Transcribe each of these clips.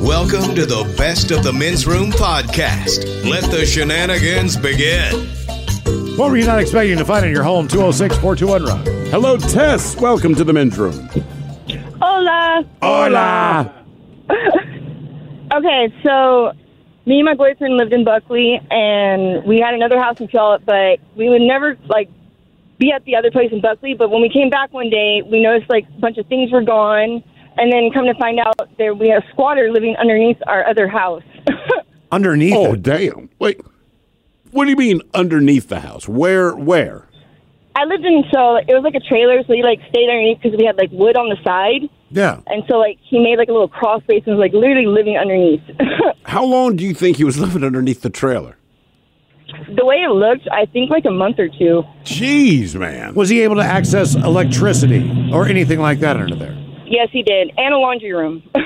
Welcome to the Best of the Men's Room podcast. Let the shenanigans begin. What were you not expecting to find in your home? 206 421 Rock. Hello, Tess. Welcome to the men's room. Hola. Hola. Okay, so me and my boyfriend lived in Buckley, and we had another house in Charlotte, but we would never like be at the other place in Buckley. But when we came back one day, we noticed like a bunch of things were gone, and then come to find out there we had a squatter living underneath our other house. Underneath Oh, it. damn. Wait. What do you mean underneath the house? Where? Where? I lived in so it was like a trailer, so he like stayed underneath because we had like wood on the side, Yeah. and so like he made like a little crawl space and was like literally living underneath. How long do you think he was living underneath the trailer? the way it looked, I think like a month or two. Jeez, man. Was he able to access electricity or anything like that under there? Yes, he did, and a laundry room.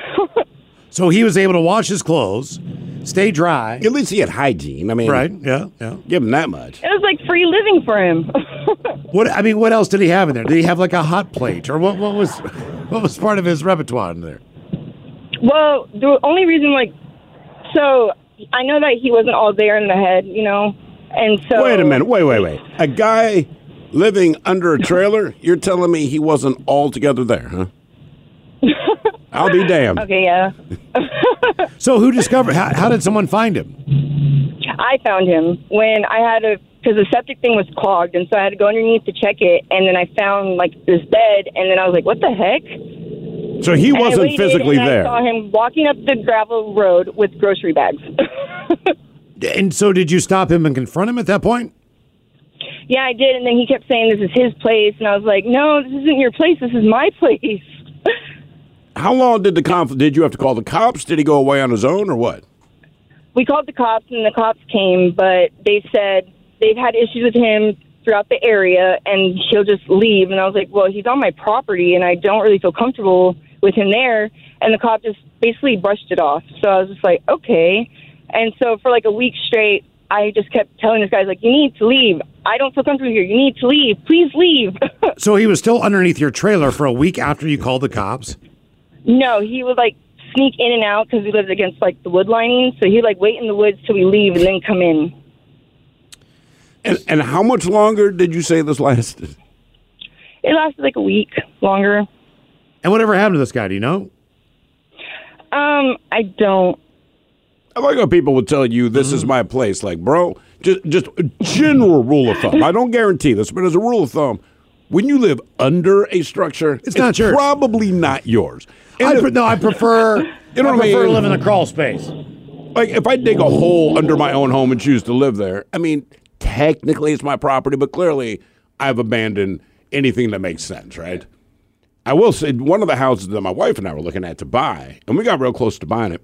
So he was able to wash his clothes, stay dry. At least he had hygiene. I mean, Right. Yeah. Yeah. Give him that much. It was like free living for him. What I mean, what else did he have in there? Did he have like a hot plate, or what? What was what was part of his repertoire in there? well, the only reason, like, so I know that he wasn't all there in the head, you know, and so. Wait a minute. Wait, wait, wait. A guy living under a trailer? You're telling me he wasn't altogether there, huh? I'll be damned. Okay, yeah. So who discovered? How, how did someone find him? I found him when I had a because the septic thing was clogged, and so I had to go underneath to check it, and then I found like this bed, and then I was like, "What the heck?" So he wasn't waited, physically there. I saw him walking up the gravel road with grocery bags. And so did you stop him and confront him at that point? yeah, I did, and then he kept saying, "This is his place," and I was like, "No, this isn't your place. This is my place." How long did the conf- did you have to call the cops? Did he go away on his own or what? we called the cops and the cops came, but they said they've had issues with him throughout the area and he'll just leave. And I was like, well, he's on my property and I don't really feel comfortable with him there. And the cop just basically brushed it off. So I was just like, okay. And so for like a week straight, I just kept telling this guy, like, you need to leave. I don't feel comfortable here. You need to leave. Please leave. So he was still underneath your trailer for a week after you called the cops. No, he would like sneak in and out because we lived against like the wood lining. So he'd like wait in the woods till we leave and then come in. And, and how much longer did you say this lasted? It lasted like a week longer. And whatever happened to this guy? Do you know? Um, I don't. I like how people would tell you this Mm-hmm. is my place. Like, bro, just just a general rule of thumb. I don't guarantee this, but as a rule of thumb, when you live under a structure, it's, not yours. Probably not yours. I pre- no, I prefer. You know I what I prefer to mean? live in the crawl space. like if I dig a hole under my own home and choose to live there, I mean, technically it's my property, but clearly I've abandoned anything that makes sense, right? I will say one of the houses that my wife and I were looking at to buy, and we got real close to buying it.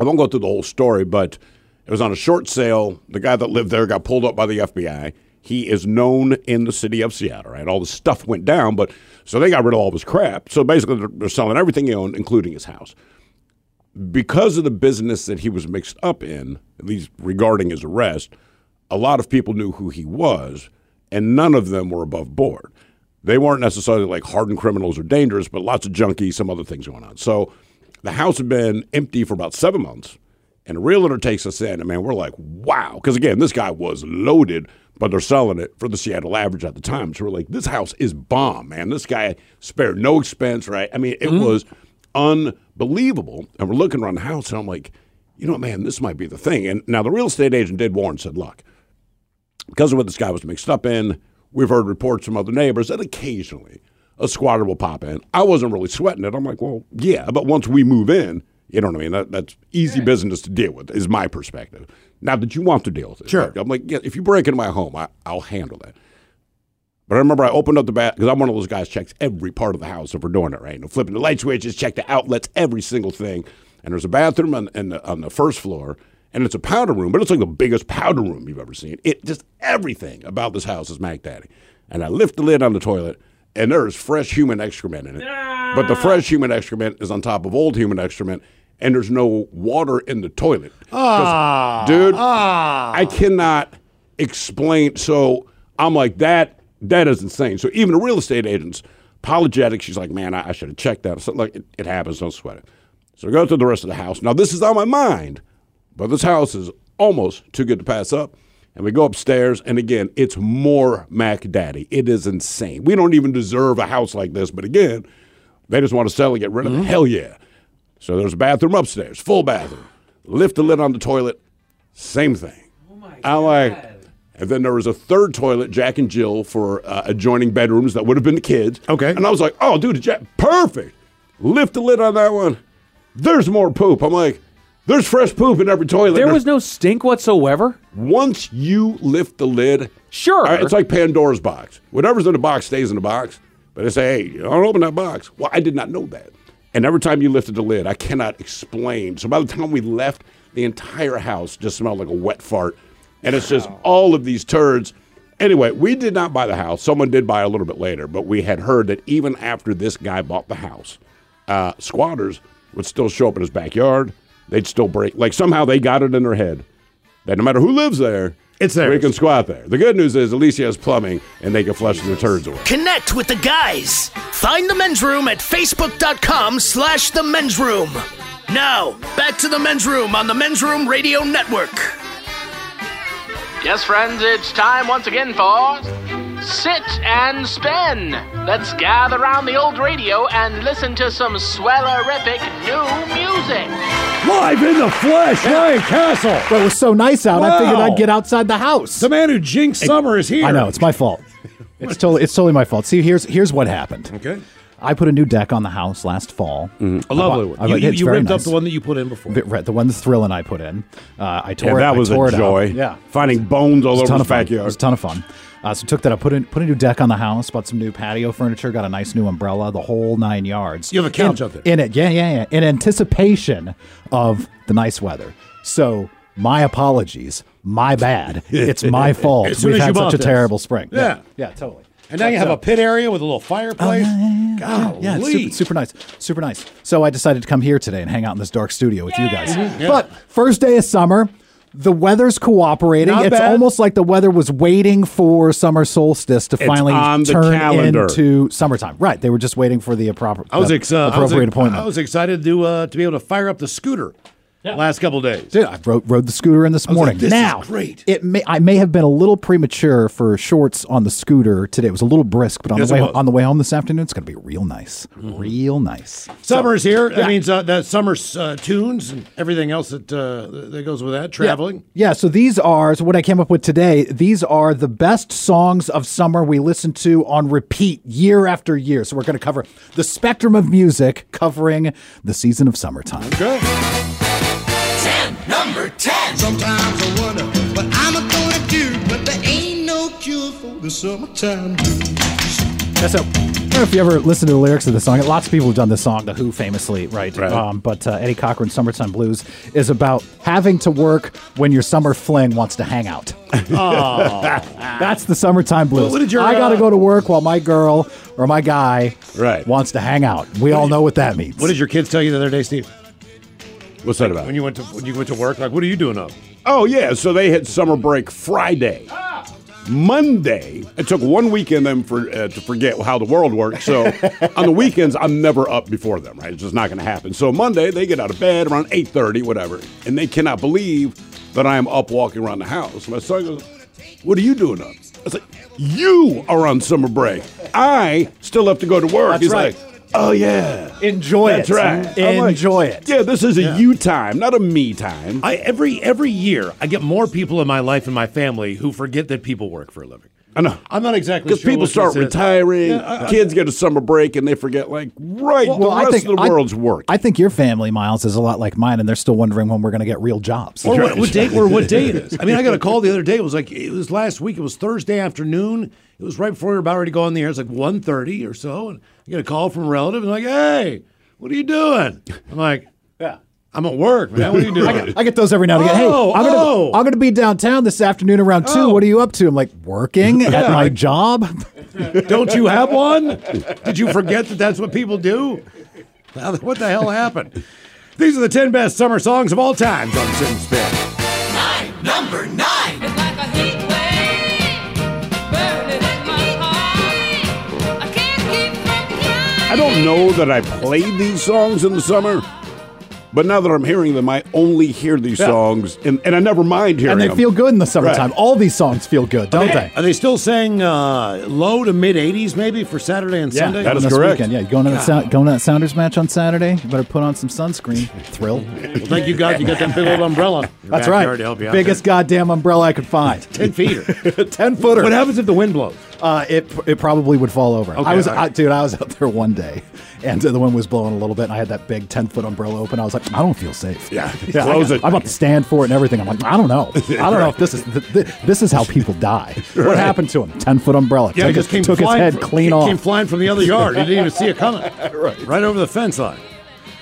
I won't go through the whole story, but it was on a short sale. The guy that lived there got pulled up by the FBI. He is known in the city of Seattle, right? All the stuff went down, but so they got rid of all his crap. So basically, they're, they're selling everything he owned, including his house because of the business that he was mixed up in, at least regarding his arrest, a lot of people knew who he was, and none of them were above board. They weren't necessarily like hardened criminals or dangerous, but lots of junkies, some other things going on. So the house had been empty for about seven months, and a realtor takes us in, and man, we're like, wow. Because again, this guy was loaded, but they're selling it for the Seattle average at the time. So we're like, this house is bomb, man. This guy spared no expense, right? I mean, it mm-hmm. was unbelievable. And we're looking around the house, and I'm like, you know, man, this might be the thing. And now the real estate agent did warn, said, look, because of what this guy was mixed up in, we've heard reports from other neighbors that occasionally a squatter will pop in. I wasn't really sweating it. I'm like, well, yeah, but once we move in, you know what I mean? That, that's easy business to deal with, is my perspective. Not that you want to deal with it. Sure. I'm like, yeah, if you break into my home, I, I'll handle that. But I remember I opened up the bath because I'm one of those guys checks every part of the house if we're doing it right. And flipping the light switches, check the outlets, every single thing. And there's a bathroom on, the, on the first floor, and it's a powder room, but it's like the biggest powder room you've ever seen. It just everything about this house is Mac Daddy. And I lift the lid on the toilet, and there is fresh human excrement in it. But the fresh human excrement is on top of old human excrement, and there's no water in the toilet. 'Cause, dude, ah. I cannot explain. So I'm like, that that is insane. So even the real estate agents, apologetic. She's like, man, I, I should have checked that. So like, it, it happens. Don't sweat it. So I go through the rest of the house. Now this is on my mind, but this house is almost too good to pass up. And we go upstairs, and again, it's more Mac Daddy. It is insane. We don't even deserve a house like this, but again, they just want to sell and get rid of it. Hell yeah. So there's a bathroom upstairs, full bathroom. Lift the lid on the toilet, same thing. Oh my god. I'm like, and then there was a third toilet, Jack and Jill, for uh, adjoining bedrooms that would have been the kids. Okay. And I was like, oh, dude, Jack, perfect. Lift the lid on that one. There's more poop. I'm like, there's fresh poop in every toilet. There was no stink whatsoever. Once you lift the lid, Sure. it's like Pandora's box. Whatever's in the box stays in the box. But they say, hey, don't open that box. Well, I did not know that. And every time you lifted the lid, I cannot explain. So by the time we left, the entire house just smelled like a wet fart. And it's just all of these turds. Anyway, we did not buy the house. Someone did buy a little bit later, but we had heard that even after this guy bought the house, uh, squatters would still show up in his backyard. They'd still break. Like somehow they got it in their head that no matter who lives there, It's there. we can squat there. The good news is at least he has plumbing and they can flush their turds away. Connect with the guys. Find the men's room at facebook.com slash the men's room. Now, back to the men's room on the men's room radio network. Yes, friends, it's time once again for Sit and Spin. Let's gather around the old radio and listen to some swellerific new music. Live in the flesh, Ryan Castle. But it was so nice out, I figured Wow. I'd get outside the house. The man who jinxed summer is here. I know it's my fault. It's totally it's totally my fault. See, here's here's what happened. Okay. I put a new deck on the house last fall. A lovely one. I- You, you, it's you very ripped up nice. the one that you put in before. Vi- right, the one the thrill and I put in. Uh, I tore Yeah, it. that I was tore a it out. joy. Yeah, Finding bones all It was a over ton the of fun. It backyard. was a ton of fun. Uh, so took that. I put in put a new deck on the house. Bought some new patio furniture. Got a nice new umbrella. The whole nine yards. You have a couch in, out there. in it. Yeah, yeah, yeah. In anticipation of the nice weather. So my apologies. My bad. It's my fault. We've had such a this. terrible spring. Yeah. yeah, totally. and now you have a pit area with a little fireplace. Oh, Yeah, yeah, it's Golly. super, super nice, super nice. So I decided to come here today and hang out in this dark studio with you guys. Mm-hmm. But first day of summer, the weather's cooperating. Not it's bad. almost like the weather was waiting for summer solstice to finally on turn calendar. into summertime. Right, they were just waiting for the appropriate, I was, ex- uh, I was appropriate ex- appointment. I was excited to uh, to be able to fire up the scooter last couple days. Dude, I rode, rode the scooter in this was morning. like, this is now, great. It may I may have been a little premature for shorts on the scooter today. It was a little brisk, but on Yes, the way on the way home this afternoon, it's going to be real nice, real nice. Summer's here. yeah. That means uh, that summer's uh, tunes and everything else that uh, that goes with that. Traveling. Yeah. yeah, so these are so what I came up with today. These are the best songs of summer we listen to on repeat year after year. So we're going to cover the spectrum of music covering the season of summertime. Good. 10, number 10. Sometimes I wonder what I'm gonna do, but there ain't no cure for the summertime blues. So, I don't know if you ever listened to the lyrics of the song. Lots of people have done this song, The Who famously, right? Right. Um, but uh, Eddie Cochran's Summertime Blues is about having to work when your summer fling wants to hang out. oh, That's the summertime blues. what did your, I got to uh, go to work while my girl or my guy Right. wants to hang out. We all know what that means. What did your kids tell you the other day, Steve? What's that about? When you went to when you went to work, like, what are you doing up? Oh yeah, so they had summer break Friday. Monday, it took one weekend them for uh, to forget how the world works. So on the weekends, I'm never up before them. Right, it's just not going to happen. So Monday, they get out of bed around eight thirty, whatever, and they cannot believe that I am up walking around the house. My son goes, What are you doing up? I was like, You are on summer break. I still have to go to work. That's He's right. like, Oh yeah. Enjoy That's it. right. I'm like, Enjoy it. Yeah, this is a Yeah. you time, not a me time. I every every year I get more people in my life and my family who forget that people work for a living. I know. I'm not exactly Because sure people what start this retiring, Yeah, I- I- kids get a summer break, and they forget, like, right, the rest of the I- world's work. I think your family, Miles, is a lot like mine, and they're still wondering when we're going to get real jobs. Or what, what day or what day it is. I mean, I got a call the other day. It was like it was last week. It was Thursday afternoon. It was right before we were about ready to go on the air. It's like 1.30 or so, and I get a call from a relative and I'm like, "Hey, what are you doing?" I'm like, Yeah. "I'm at work, man. What are you doing?" I get, I get those every now and again. Oh, hey, I'm gonna, oh. I'm gonna be downtown this afternoon around two. Oh. What are you up to? I'm like working at Yeah. my job. Don't you have one? Did you forget that that's what people do? What the hell happened? These are the 10 best summer songs of all time on Sit and Spin. Number nine. I don't know that I played these songs in the summer, but now that I'm hearing them, I only hear these Yeah. songs, and, and I never mind hearing them. and they them. feel good in the summertime. Right. All these songs feel good, don't they? Are they still saying uh, low to mid 80s maybe for Saturday and Sunday? that is correct. Weekend. Yeah, going to, the Sou- going to that Sounders match on Saturday? You better put on some sunscreen. Thrill. Well, thank you, God. You got that big old umbrella. in your That's backyard right. To help you out Biggest goddamn umbrella I could find. 10 feet. Ten footer. what happens if the wind blows? Uh, it it probably would fall over. Okay, I was, all right. I, dude. I was out there one day, and the wind was blowing a little bit, and I had that big ten foot umbrella open. I was like, I don't feel safe. Yeah, I close got- it. I'm about to stand for it and everything. I'm like, I don't know. I don't know if this is th- th- this is how people die. What happened to him? Ten foot umbrella. Yeah, took just came took his flying head fr- clean came, off. Came flying from the other yard. You didn't even see it coming. right. Right over the fence line.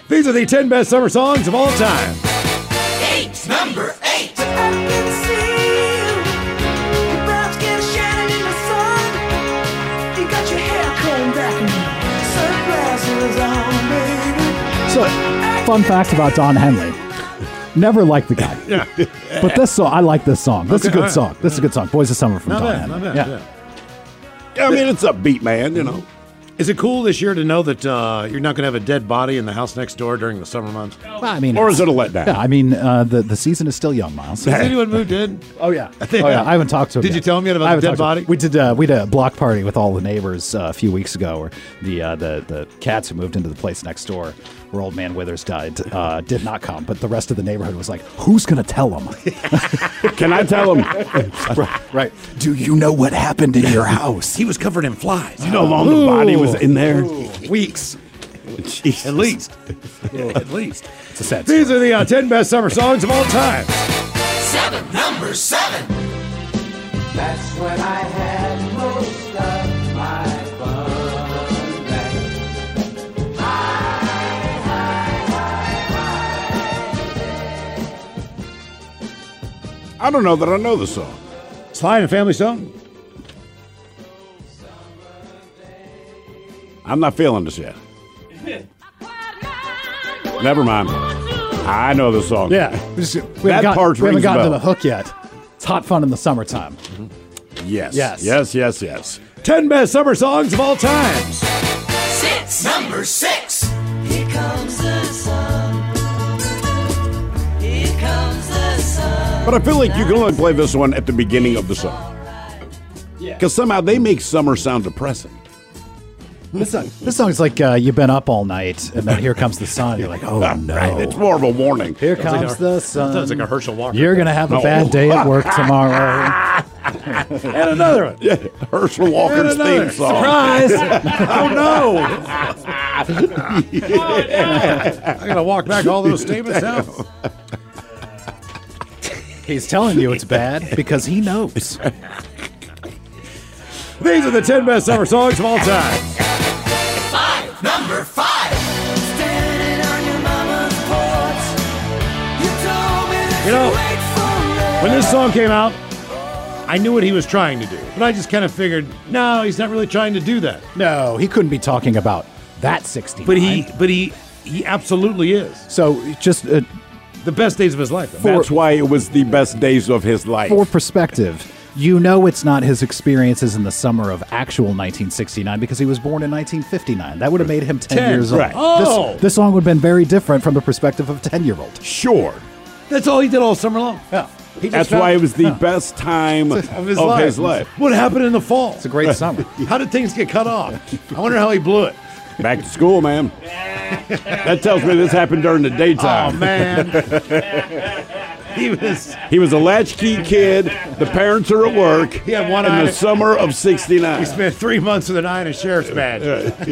These are the 10 best summer songs of all time. Eight. Number eight. Fun fact about Don Henley. Never liked the guy. Yeah. But this song, I like this song. This is a Okay, good all right. song. This is a good song. Boys of Summer from Not Don bad. Henley. Not bad. yeah. yeah. Yeah, I mean, it's a beat, man, you know. Is it cool this year to know that uh, you're not going to have a dead body in the house next door during the summer months? Well, I mean, Or is it a letdown? Yeah, I mean, uh, the the season is still young, Miles. Has anyone moved in? Oh yeah, oh yeah. I haven't talked to him. Did yet. you tell him yet about I haven't the dead talked to him. body? We did. Uh, we did a block party with all the neighbors uh, a few weeks ago, where the uh, the the cats who moved into the place next door, where old man Withers died, uh, did not come. But the rest of the neighborhood was like, "Who's gonna tell him?" Can I tell him? right, right. Do you know what happened in your house? He was covered in flies. You know how long the body was in there? Weeks. At least. At least. It's a sad. These are the uh, 10 best summer songs of all time. Seven. Number seven. That's when I had I don't know that I know the song. Sly and Family Stone? I'm not feeling this yet. Never mind. I know the song. Yeah, we, just, we That haven't, got, part we haven't rings a gotten to the hook yet. It's hot fun in the summertime. Yes. Yes. Yes, yes, yes. 10 best summer songs of all time. Six. Number six. But I feel like you can only play this one at the beginning of the song. Because somehow they make summer sound depressing. This song, this song's like uh, you've been up all night, and then here comes the sun. You're like, oh no! Right. It's more of a warning. Here Sounds like comes a- the sun. Sounds like a Herschel Walker. You're gonna have a No. bad day at work tomorrow. and another one. Yeah, Herschel Walker's theme song. Surprise! oh no! I gotta walk back all those statements now. He's telling you it's bad because he knows. These are the 10 best summer songs of all time. Five. Number five. Standing on your mama's porch. You told me that You know, wait forever. When this song came out, I knew what he was trying to do, but I just kind of figured, no, he's not really trying to do that. No, he couldn't be talking about that 60. But he, but he, he absolutely is So just uh, the best days of his life. That's why it was the best days of his life. for perspective, you know it's not his experiences in the summer of actual 1969 because he was born in 1959. That would have made him 10, 10, years old. Oh. This, this song would have been very different from the perspective of a 10 year old. Sure. That's all he did all summer long. Yeah. He That's found- why it was the best time of his, life. What happened in the fall? It's a great summer. how did things get cut off? I wonder how he blew it. Back to school, man. that tells me this happened during the daytime. Oh man, he was. He was a latchkey kid. The parents are at work. He had one in eye. the summer of '69. He spent three months with an eye and a sheriff's badge.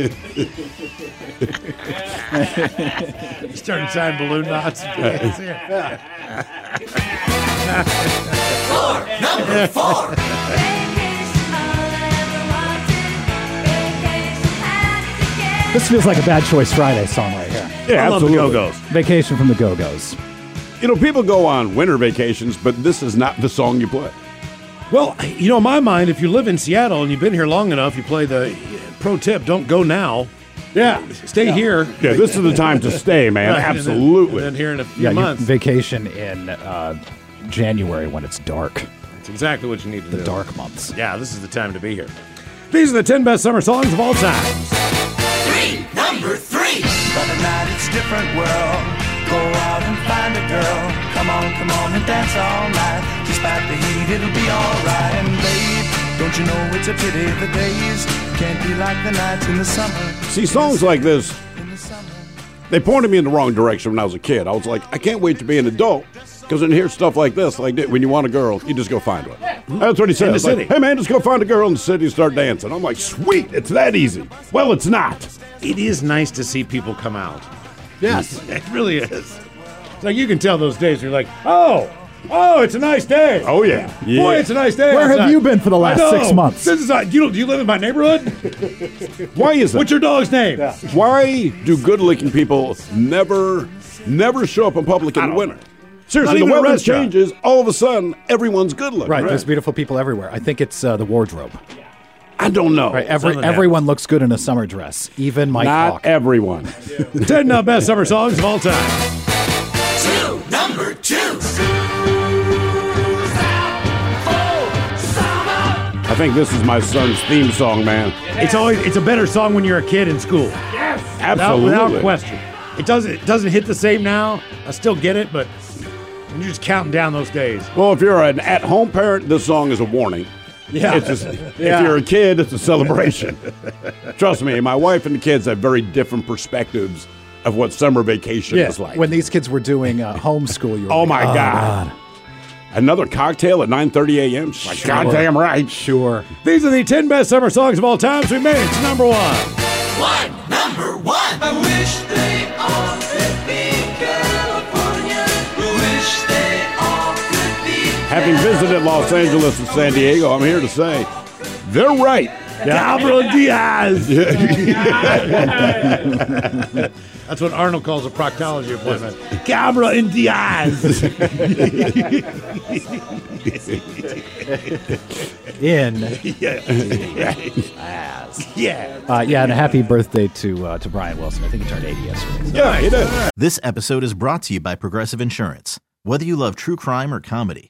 he started tying balloon knots. Four, number four. This feels like a Bad Choice Friday song right here. Yeah, I love the absolutely. Go-Go's. Vacation from the Go Go's. You know, people go on winter vacations, but this is not the song you play. Well, you know, in my mind, if you live in Seattle and you've been here long enough, you play the pro tip: don't go now. Yeah, Stay here. yeah. This is the time to stay, man. Right, and then- Absolutely. And then here in a few Yeah, you months. vacation in uh, January when it's dark. That's exactly what you need to The do. dark months. Yeah, this is the time to be here. These are the 10 best summer songs of all time. Three, number three. But tonight it's a different world. Go out and find a girl. Come on, come on and dance all night. Despite the heat, it'll be alright. And babe, don't you know it's a pity the days can't be like the nights in the summer. See, songs like this, they pointed me in the wrong direction when I was a kid. I was like, I can't wait to be an adult because when you hear stuff like this, like when you want a girl, you just go find one. That's what he said. In the It's like, city. hey, man, just go find a girl in the city and start dancing. I'm like, sweet, it's that easy. Well, it's not. It is nice to see people come out. Yes. It really is. It's like you can tell those days you're like, oh, oh, it's a nice day. Oh, yeah. Boy, it's a nice day. Where have you been for the last six months? This is not, you, do you live in my neighborhood? Why is that? What's your dog's name? Why do good-looking people never, never show up in public in the winter? Seriously, Not the even weather restaurant. changes. All of a sudden, everyone's good looking. Right, there's beautiful people everywhere. I think it's uh, the wardrobe. I don't know. Right, every, Something everyone looks good in a summer dress, even Mike Not Hawk. everyone. 10 uh, best summer songs of all time. Two, number two. I think this is my son's theme song, man. It's always it's a better song when you're a kid in school. Yes, Absolutely. without question. It doesn't it doesn't hit the same now. I still get it, but when you're just counting down those days. Well, if you're an at-home parent, this song is a warning. Yeah. It's just, Yeah. If you're a kid, it's a celebration. Trust me, my wife and the kids have very different perspectives of what summer vacation Yeah, is like. when these kids were doing uh, homeschool, you were oh like, my God. Another cocktail at 9:30 a.m. Like, Sure. goddamn right. Sure. These are the 10 best summer songs of all time, so we made it to number one. One, number one. I wish they all could be Having visited Los Angeles and San Diego, I'm here to say they're right. Gabriel Diaz. That's what Arnold calls a proctology appointment. Cabra and Diaz. In. yeah. Uh, yeah, and a happy birthday to uh, to Brian Wilson. I think he turned 80 yesterday. Yeah, he did. This episode is brought to you by Progressive Insurance. Whether you love true crime or comedy,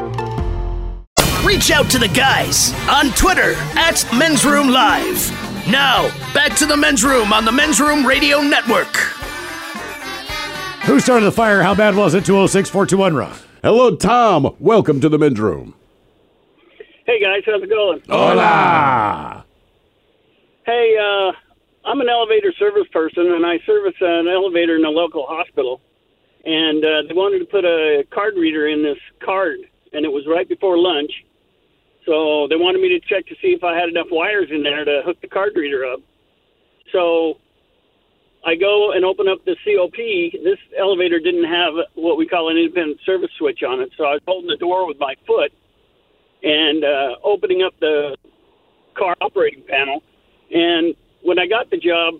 Reach out to the guys on Twitter at Men's Room Live. Now, back to the Men's Room on the Men's Room Radio Network. Who started the fire? How bad was it? 206 421 Rock. Hello, Tom. Welcome to the men's room. Hey guys, how's it going? Hola. Hey, uh, I'm an elevator service person, and I service an elevator in a local hospital. And uh, they wanted to put a card reader in this card, and it was right before lunch. So they wanted me to check to see if I had enough wires in there to hook the card reader up. So I go and open up the COP. This elevator didn't have what we call an independent service switch on it, so I was holding the door with my foot and uh, opening up the car operating panel. And when I got the job,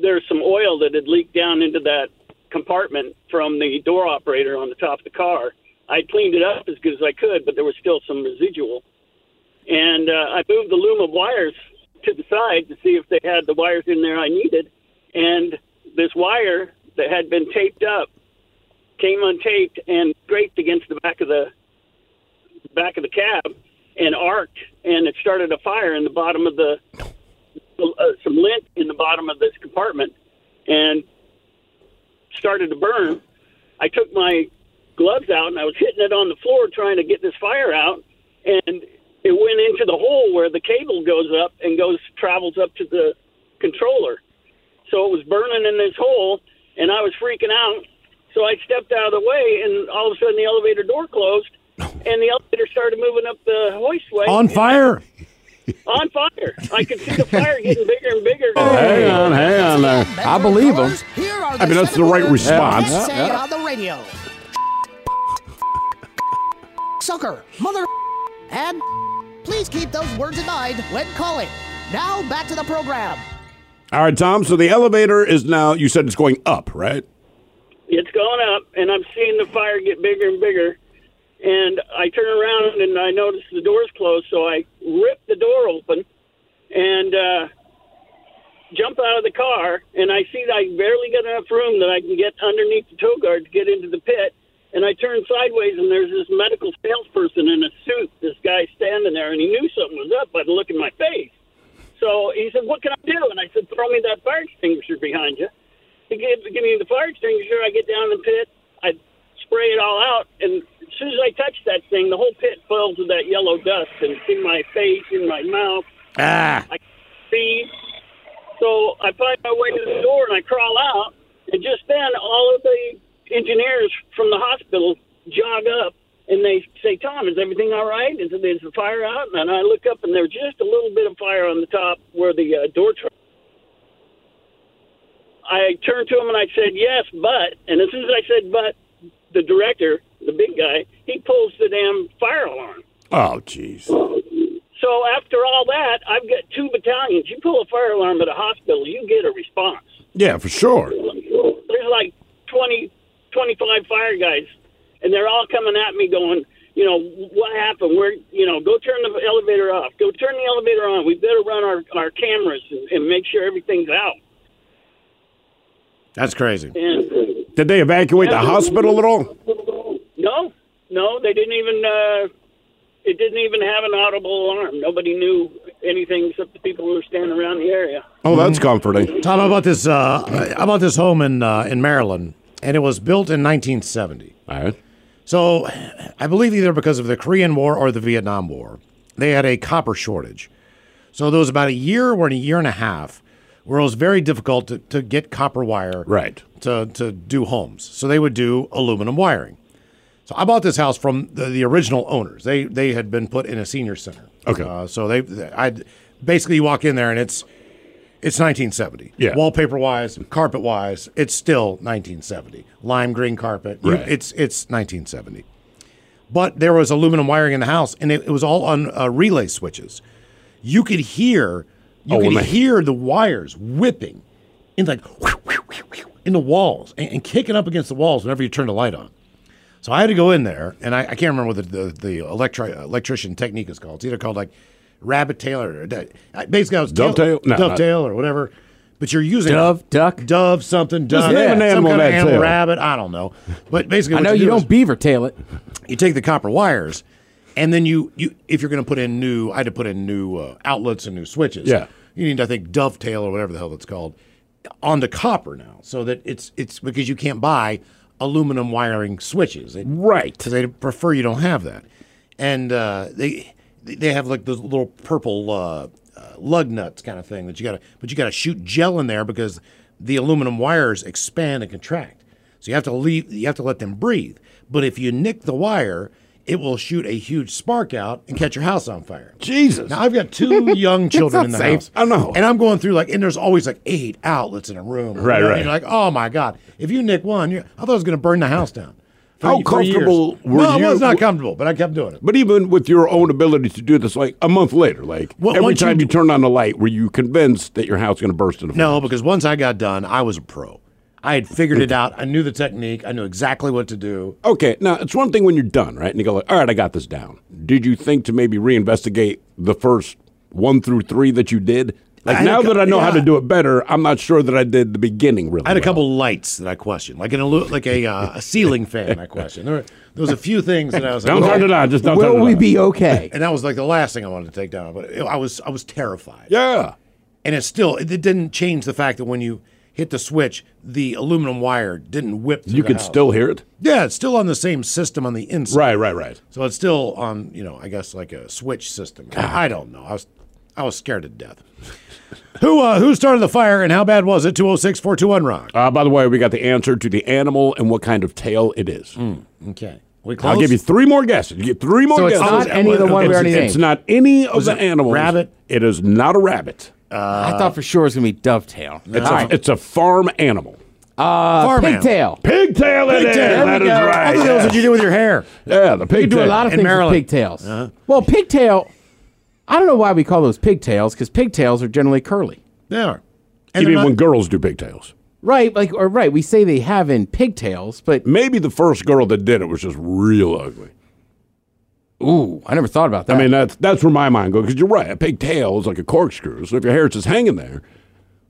there's some oil that had leaked down into that compartment from the door operator on the top of the car. I cleaned it up as good as I could, but there was still some residual. And uh, I moved the loom of wires to the side to see if they had the wires in there I needed. And this wire that had been taped up came untaped and scraped against the back of the back of the cab and arced, and it started a fire in the bottom of the uh, some lint in the bottom of this compartment, and started to burn. I took my gloves out and I was hitting it on the floor trying to get this fire out, and it went into the hole where the cable goes up and goes travels up to the controller. So it was burning in this hole, and I was freaking out. So I stepped out of the way, and all of a sudden the elevator door closed, and the elevator started moving up the hoistway. On fire. On fire. I could see the fire getting bigger and bigger. Oh, hang on, hang on there. I believe him. I mean, that's the right response. Let's say it on the radio. Sucker, mother, and please keep those words in mind when calling. Now back to the program. All right, Tom. So the elevator is now. You said it's going up, right? It's going up, and I'm seeing the fire get bigger and bigger. And I turn around and I notice the door's closed, so I rip the door open and uh, jump out of the car. And I see that I barely got enough room that I can get underneath the toe guard to get into the pit. And I turn sideways, and there's this medical salesperson in a suit. This guy standing there, and he knew something was up by the look in my face. So he said, "What can I do?" And I said, "Throw me that fire extinguisher behind you." He gave, me the fire extinguisher. I get down in the pit. I spray it all out, and as soon as I touch that thing, the whole pit fills with that yellow dust, and it's in my face, in my mouth. Ah. I see. So I find my way to the door, and I crawl out. And just then, all of the engineers from the hospital jog up, and they say, "Tom, is everything all right? Is, is the fire out?" And I look up, and there's just a little bit of fire on the top where the uh, door. Tra- I turned to him and I said, "Yes, but." And as soon as I said "but," the director, the big guy, he pulls the damn fire alarm. Oh, jeez. So after all that, I've got two battalions. You pull a fire alarm at a hospital, you get a response. Yeah, for sure. There's like 20, 25 fire guys, and they're all coming at me going, you know, what happened? Where, you know, go turn the elevator off. Go turn the elevator on. We better run our, our cameras and, and make sure everything's out. That's crazy. And Did they evacuate the hospital at all? no, no, they didn't even. Uh, it didn't even have an audible alarm. Nobody knew anything except the people who were standing around the area. Oh, that's comforting. Tom, how about this? Uh, how about this home in uh, in Maryland? And it was built in 1970. All right. So, I believe either because of the Korean War or the Vietnam War, they had a copper shortage. So there was about a year or a year and a half where it was very difficult to, to get copper wire right. to, to do homes. So they would do aluminum wiring. So I bought this house from the, the original owners. They they had been put in a senior center. Okay. Uh, so they I basically you walk in there and it's it's 1970. Yeah. Wallpaper wise, carpet wise, it's still 1970. Lime green carpet. Right. it's it's 1970. But there was aluminum wiring in the house, and it, it was all on uh, relay switches. You could hear you Oh, could hear the wires whipping in like in the walls and, and kicking up against the walls whenever you turn the light on. So I had to go in there, and I, I can't remember what the the, the electri- electrician technique is called. It's either called like rabbit tail or basically I was tail- Dovetail? No, dovetail or whatever. But you're using Dove, duck, dove, something, duck, name an some animal kind of animal, tail. rabbit. I don't know. But basically, I know you, do don't is beaver tail it. you take the copper wires, and then you you if you're going to put in new, I had to put in new uh, outlets and new switches. Yeah. you need I think dovetail or whatever the hell that's called onto copper now, so that it's it's because you can't buy aluminum wiring switches, They- Right. Because they prefer you don't have that, and uh, they they have like those little purple uh, uh, lug nuts kind of thing that you got to, but you got to shoot gel in there because the aluminum wires expand and contract. So you have to leave, you have to let them breathe. But if you nick the wire, it will shoot a huge spark out and catch your house on fire. Jesus. Now I've got two young children in the safe. house. I know. And I'm going through like, and there's always like eight outlets in a room. Right, You know, right. And you're like, oh my god, if you nick one, you're, I thought I was going to burn the house down. For- How for years. comfortable were no, you- I was not comfortable, but I kept doing it. But even with your own ability to do this, like a month later, like Well, every you time you, turned on the light, were you convinced that your house was going to burst into flames? No, because once I got done, I was a pro. I had figured it out. I knew the technique. I knew exactly what to do. Okay, now it's one thing when you're done, right? And you go like, all right, I got this down. Did you think to maybe reinvestigate the first one through three that you did? Like I a now that I know how to do it better, I'm not sure that I did the beginning really. I had a well. couple lights that I questioned, like an illu- like a, uh, a ceiling fan. I questioned. There, were, there was a few things that I was. Like, don't turn it on, just don't Will turn it on. Will we on. be okay? And that was like the last thing I wanted to take down. But it- I was I was terrified. Yeah. And it still it, didn't change the fact that when you hit the switch, the aluminum wire didn't whip. through You the could house. still hear it. Yeah, it's still on the same system on the inside. Right, right, right. So it's still on, you know, I guess like a switch system. I don't know. I was I was scared to death. Who uh, who started the fire and how bad was it? 206 421 Rock. Uh, by the way, we got the answer to the animal and what kind of tail it is. Okay. We I'll give you three more guesses. You get three more So it's guesses. not any of the one we It's- already It's not any of Was the it animals. rabbit? It is not a rabbit. I thought for sure it was gonna be dovetail. It's, a, it's a farm animal. Uh, Farm animal. pigtail. Pigtail it is. That is right. What the hell yeah. did you do with your hair? Yeah, the You pigtail. can do a lot of In things Maryland. with pigtails. Uh-huh. Well, pigtail. I don't know why we call those pigtails because pigtails are generally curly. They are. You And mean they're when girls do pigtails? Right, like or right, we say they have in pigtails, but Maybe the first girl that did it was just real ugly. ooh, I never thought about that. I mean, that's that's where my mind goes because you're right. A pigtail is like a corkscrew. So if your hair is just hanging there,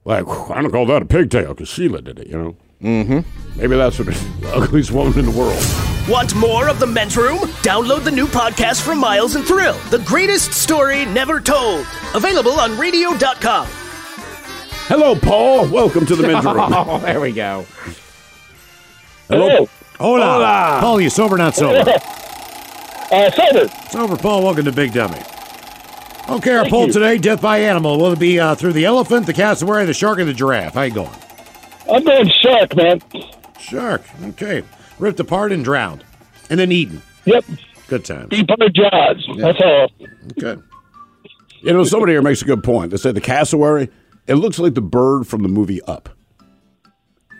like I don't call that a pigtail because Sheila did it. You know. Mm-hmm. Maybe that's what the ugliest woman in the world. Want more of the men's room? Download the new podcast from Miles and Thrill, the greatest story never told. Available on radio.com. Hello, Paul. Welcome to the men's room. oh, there we go. Hello. Hola. Hola. Paul, you sober, not sober? Uh, sober. sober, Paul. Welcome to Big Dummy. Okay, our poll today: death by animal. Will it be uh, through the elephant, the cassowary, the shark, or the giraffe? How you going? I'm going shark, man. Shark. Okay. Ripped apart and drowned, and then eaten. Yep. Good time. Deep under jaws. That's all. Okay. You know, somebody here makes a good point. They say the cassowary, it looks like the bird from the movie Up.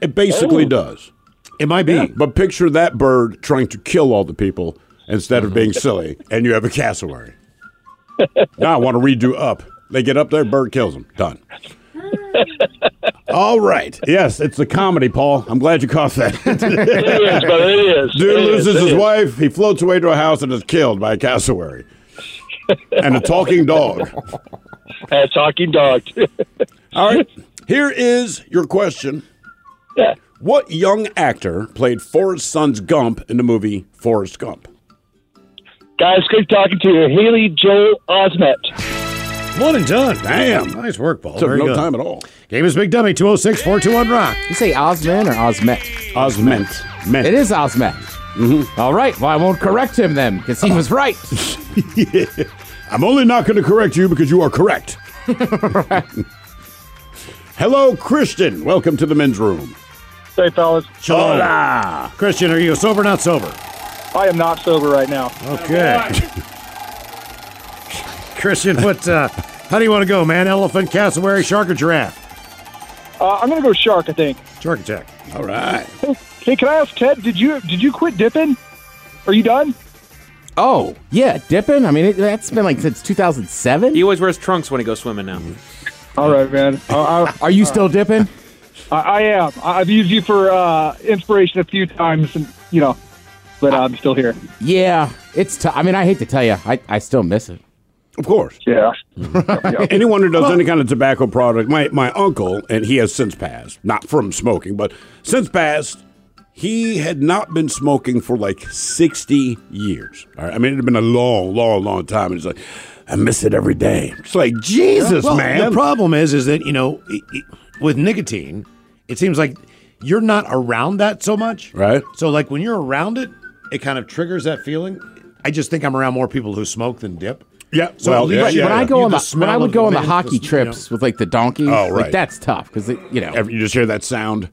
It basically Oh. does. It might be. But picture that bird trying to kill all the people instead of being silly, and you have a cassowary. now I want to redo Up. They get up there, bird kills them. Done. all right. Yes, it's a comedy, Paul. I'm glad you caught that. It is, brother. It is. Dude It is, loses it his is. wife. He floats away to a house and is killed by a cassowary and a talking dog. A talking dog. All right. Here is your question. yeah. What young actor played Forrest Son's Gump in the movie Forrest Gump? Guys, good talking to you. Haley Joel Osment. One and done. Damn. Nice work, Paul. Took Very no good. time at all. Game is Big Dummy. 206 421 Rock. You say Osman or Osmet? Osment. Ment. It is Osmet. Mm-hmm. All right. Well, I won't correct him then because he was right. I'm only not going to correct you because you are correct. Hello, Christian. Welcome to the men's room. Hey, fellas. Shalom. Hola. Christian, are you sober or not sober? I am not sober right now. Okay. Christian, what? Uh, how do you want to go, man? Elephant, cassowary, shark, or giraffe? Uh, I'm going to go shark, I think. Shark attack. All right. Hey, can I ask Ted, did you did you quit dipping? Are you done? Oh yeah, dipping. I mean, it, that's been like since 2007. He always wears trunks when he goes swimming now. All right, man. Uh, I, Are you still dipping? I, I am. I've used you for uh, inspiration a few times, and you know, but I'm still here. Yeah, it's. T- I mean, I hate to tell you, I, I still miss it. Of course. Yeah. Anyone who does any kind of tobacco product, my, my uncle, and he has since passed, not from smoking, but since passed, he had not been smoking for like 60 years. All right? I mean, it had been a long, long, long time. And he's like, I miss it every day. It's like, Jesus, well, man. The problem is, is that you know, i- i- with nicotine, it seems like you're not around that so much, right? So, like when you're around it, it kind of triggers that feeling. I just think I'm around more people who smoke than dip. Yeah. So well, at yeah, you- yeah, when I go you on the the when I would go on the hockey the- you know. trips with like the donkeys, Oh, like right. that's tough because you know Every- You just hear that sound.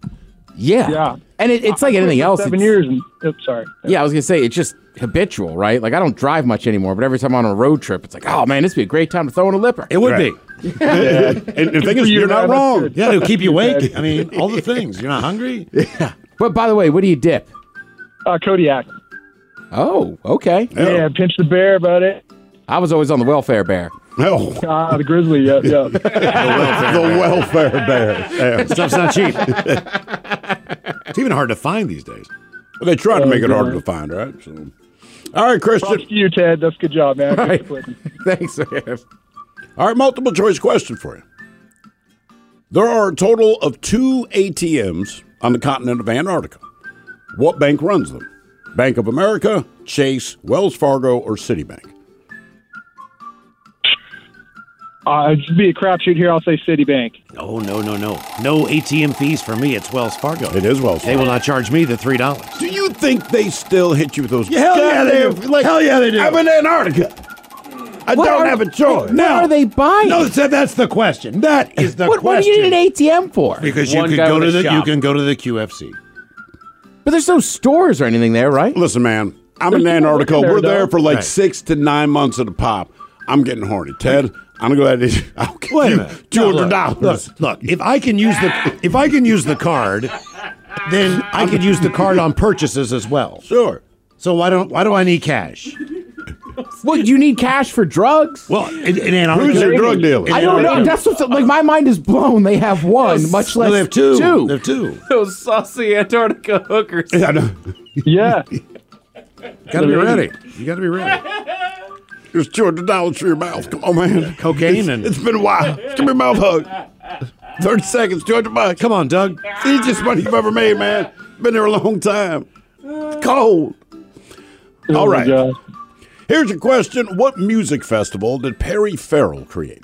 Yeah. Yeah. And it, it's like I anything else. Seven years. And, oops, sorry. Yeah, I was gonna say it's just habitual, right? Like I don't drive much anymore, but every time I'm on a road trip, it's like, oh man, this would be a great time to throw in a lipper. It would Right. be. Yeah. And the thing is, you're not wrong. Yeah, it'll keep you awake. I mean, all the things. You're not hungry. Yeah. But by the way, what do you dip? Uh, Kodiak. Oh, okay. Yeah, pinch the bear about it. I was always on the welfare bear. Oh, Ah, the grizzly. Yeah, yeah. the welfare bear. Yeah. Stuff's not cheap. it's even hard to find these days. Well, they tried to make it harder to find, right? So, all right, Christian. Props to you, Ted. That's a good job, man. Right. Thanks. Thanks, man. All right, multiple choice question for you. There are a total of two ATMs on the continent of Antarctica. What bank runs them? Bank of America, Chase, Wells Fargo, or Citibank? Uh, it'd be a crapshoot here. I'll say Citibank. Oh no no no no ATM fees for me. It's Wells Fargo. It is Wells They will not charge me the three dollars. Do you think they still hit you with those? hell yeah, they do. Like, Hell yeah, they do. I'm in Antarctica. I What don't are- have a choice. What are they buying? No, so that's the question. That is the what, what do you need an ATM for? because you can go to a the you can go to the QFC. But there's no stores or anything there, right? Listen, man, I'm in There's people Antarctica. there, We're there for like Right. six to nine months at a pop. I'm getting horny. Ted, I'm gonna go ahead and I'll give Wait a you minute. two No, hundred look, dollars. Look, look, if I can use the if I can use the card, then I could use the card on purchases as well. Sure. So why don't why do I need cash? Well, you need cash for drugs. Well, in, in Antarctica, Who's your drug dealer? I don't know. That's what's like. My mind is blown. They have one, much No, less they have two. Two. They have two. Those saucy Antarctica hookers. Yeah, I know. Yeah. Got to be ready. You got to be ready. Here's two hundred dollars for your mouth. Come on, man. Cocaine and It's been a while. Give me a mouth hug. Thirty seconds, two hundred bucks. come on, Doug. Easiest money you've ever made, man. Been there a long time. It's cold. All Oh, my right. God. Here's a question: What music festival did Perry Farrell create?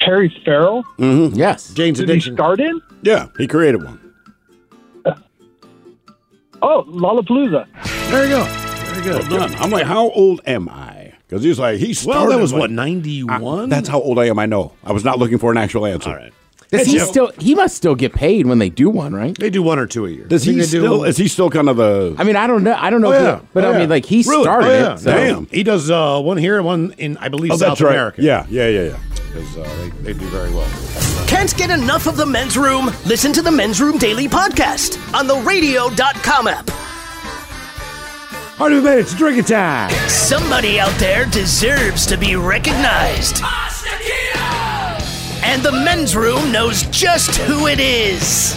Perry Farrell. Mm-hmm. Yes. Jane's Did he start in? Yeah, he created one. Oh, Lollapalooza. There you go. Very good. Done. I'm like, how old am I? Because he's like, he started. Well, that was like- what ninety one. That's how old I am. I know. I was not looking for an actual answer. All right. Does he Joe. still? He must still get paid when they do one, right? They do one or two a year. Does he they do- still? Is he still kind of the? I mean, I don't know. I don't know. Oh, if he- yeah. but Oh, I mean, like he Really? started Oh, yeah. it. So. Damn. He does uh, one here and one in, I believe, Oh, South that's right. America. Yeah, yeah, yeah, yeah. Because uh, they, they do very well. Can't get enough of the men's room? Listen to the Men's Room Daily Podcast on the radio.com app. All right, we made it to drinking time. Somebody out there deserves to be recognized. And the men's room knows just who it is.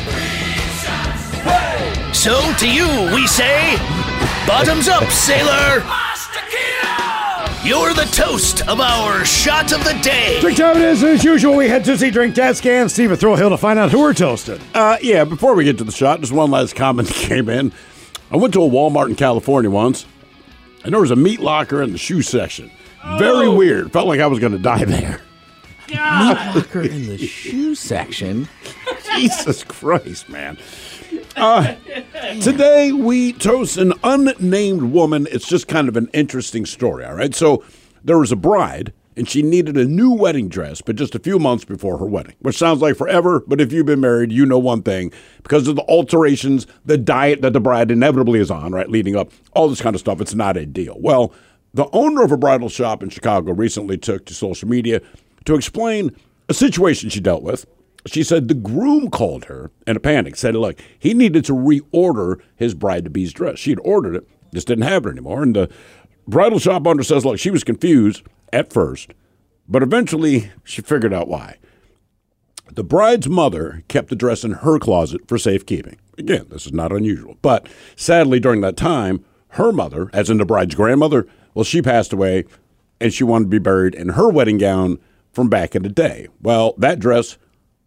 So to you, we say, bottoms up, sailor. You're the toast of our shot of the day. Drink time it is. As usual, we head to see Drink Test Scan. Steve at Thrill Hill to find out who we're toasting. Uh, yeah, before we get to the shot, just one last comment that came in. I went to a Walmart in California once, and there was a meat locker in the shoe section. Very weird. Felt like I was going to die there. Meat locker in the shoe section. Jesus Christ, man. Uh, today we toast an unnamed woman. It's just kind of an interesting story, all right? So there was a bride, and she needed a new wedding dress, but just a few months before her wedding, which sounds like forever. But if you've been married, you know one thing because of the alterations, the diet that the bride inevitably is on, right, leading up, all this kind of stuff, it's not a deal. Well, the owner of a bridal shop in Chicago recently took to social media to explain a situation she dealt with. She said the groom called her in a panic, said, look, he needed to reorder his bride to be's dress. She had ordered it, just didn't have it anymore. And the bridal shop owner says, look, she was confused at first, but eventually she figured out why. The bride's mother kept the dress in her closet for safekeeping. Again, this is not unusual. But sadly, during that time, her mother, as in the bride's grandmother, well, she passed away and she wanted to be buried in her wedding gown from back in the day. Well, that dress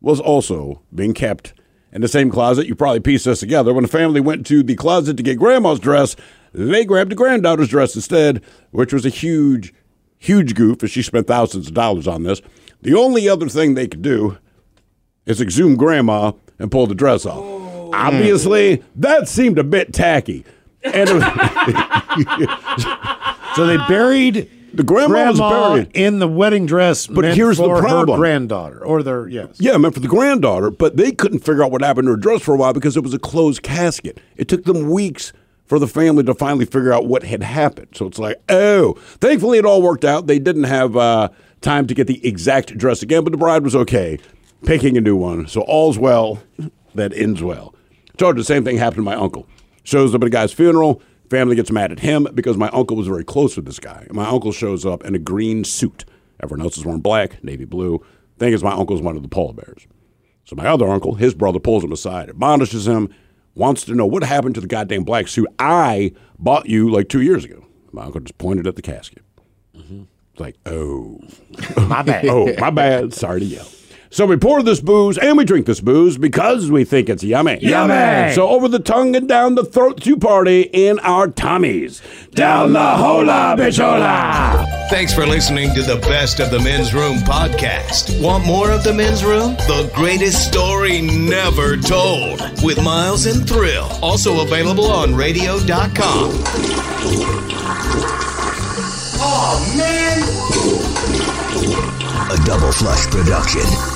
was also being kept in the same closet. You probably pieced this together. When the family went to the closet to get grandma's dress, they grabbed the granddaughter's dress instead, which was a huge, huge goof as she spent thousands of dollars on this. The only other thing they could do is exhume grandma and pull the dress off. Oh. Obviously, that seemed a bit tacky. And So they buried The grandma was grandma buried. in the wedding dress. But here's the problem. granddaughter or their yes. Yeah, meant for the granddaughter, but they couldn't figure out what happened to her dress for a while because it was a closed casket. It took them weeks for the family to finally figure out what had happened. So it's like, oh, thankfully it all worked out. They didn't have uh, time to get the exact dress again, but the bride was okay picking a new one. So all's well that ends well. You the same thing happened to my uncle. Shows up at a guy's funeral. Family gets mad at him because my uncle was very close with this guy. My uncle shows up in a green suit. Everyone else is wearing black, navy blue. Thing is, my uncle's one of the polar bears. So my other uncle, his brother, pulls him aside, admonishes him, wants to know what happened to the goddamn black suit I bought you like two years ago. My uncle just pointed at the casket. It's like, oh, My bad. oh, my bad. Sorry to yell. So we pour this booze and we drink this booze because we think it's yummy. Yummy. So over the tongue and down the throat to party in our tummies. Down the hola, bichola. Thanks for listening to the Best of the Men's Room podcast. Want more of the Men's Room? The greatest story never told with Miles and Thrill. Also available on radio.com. Oh, man. A double flush production.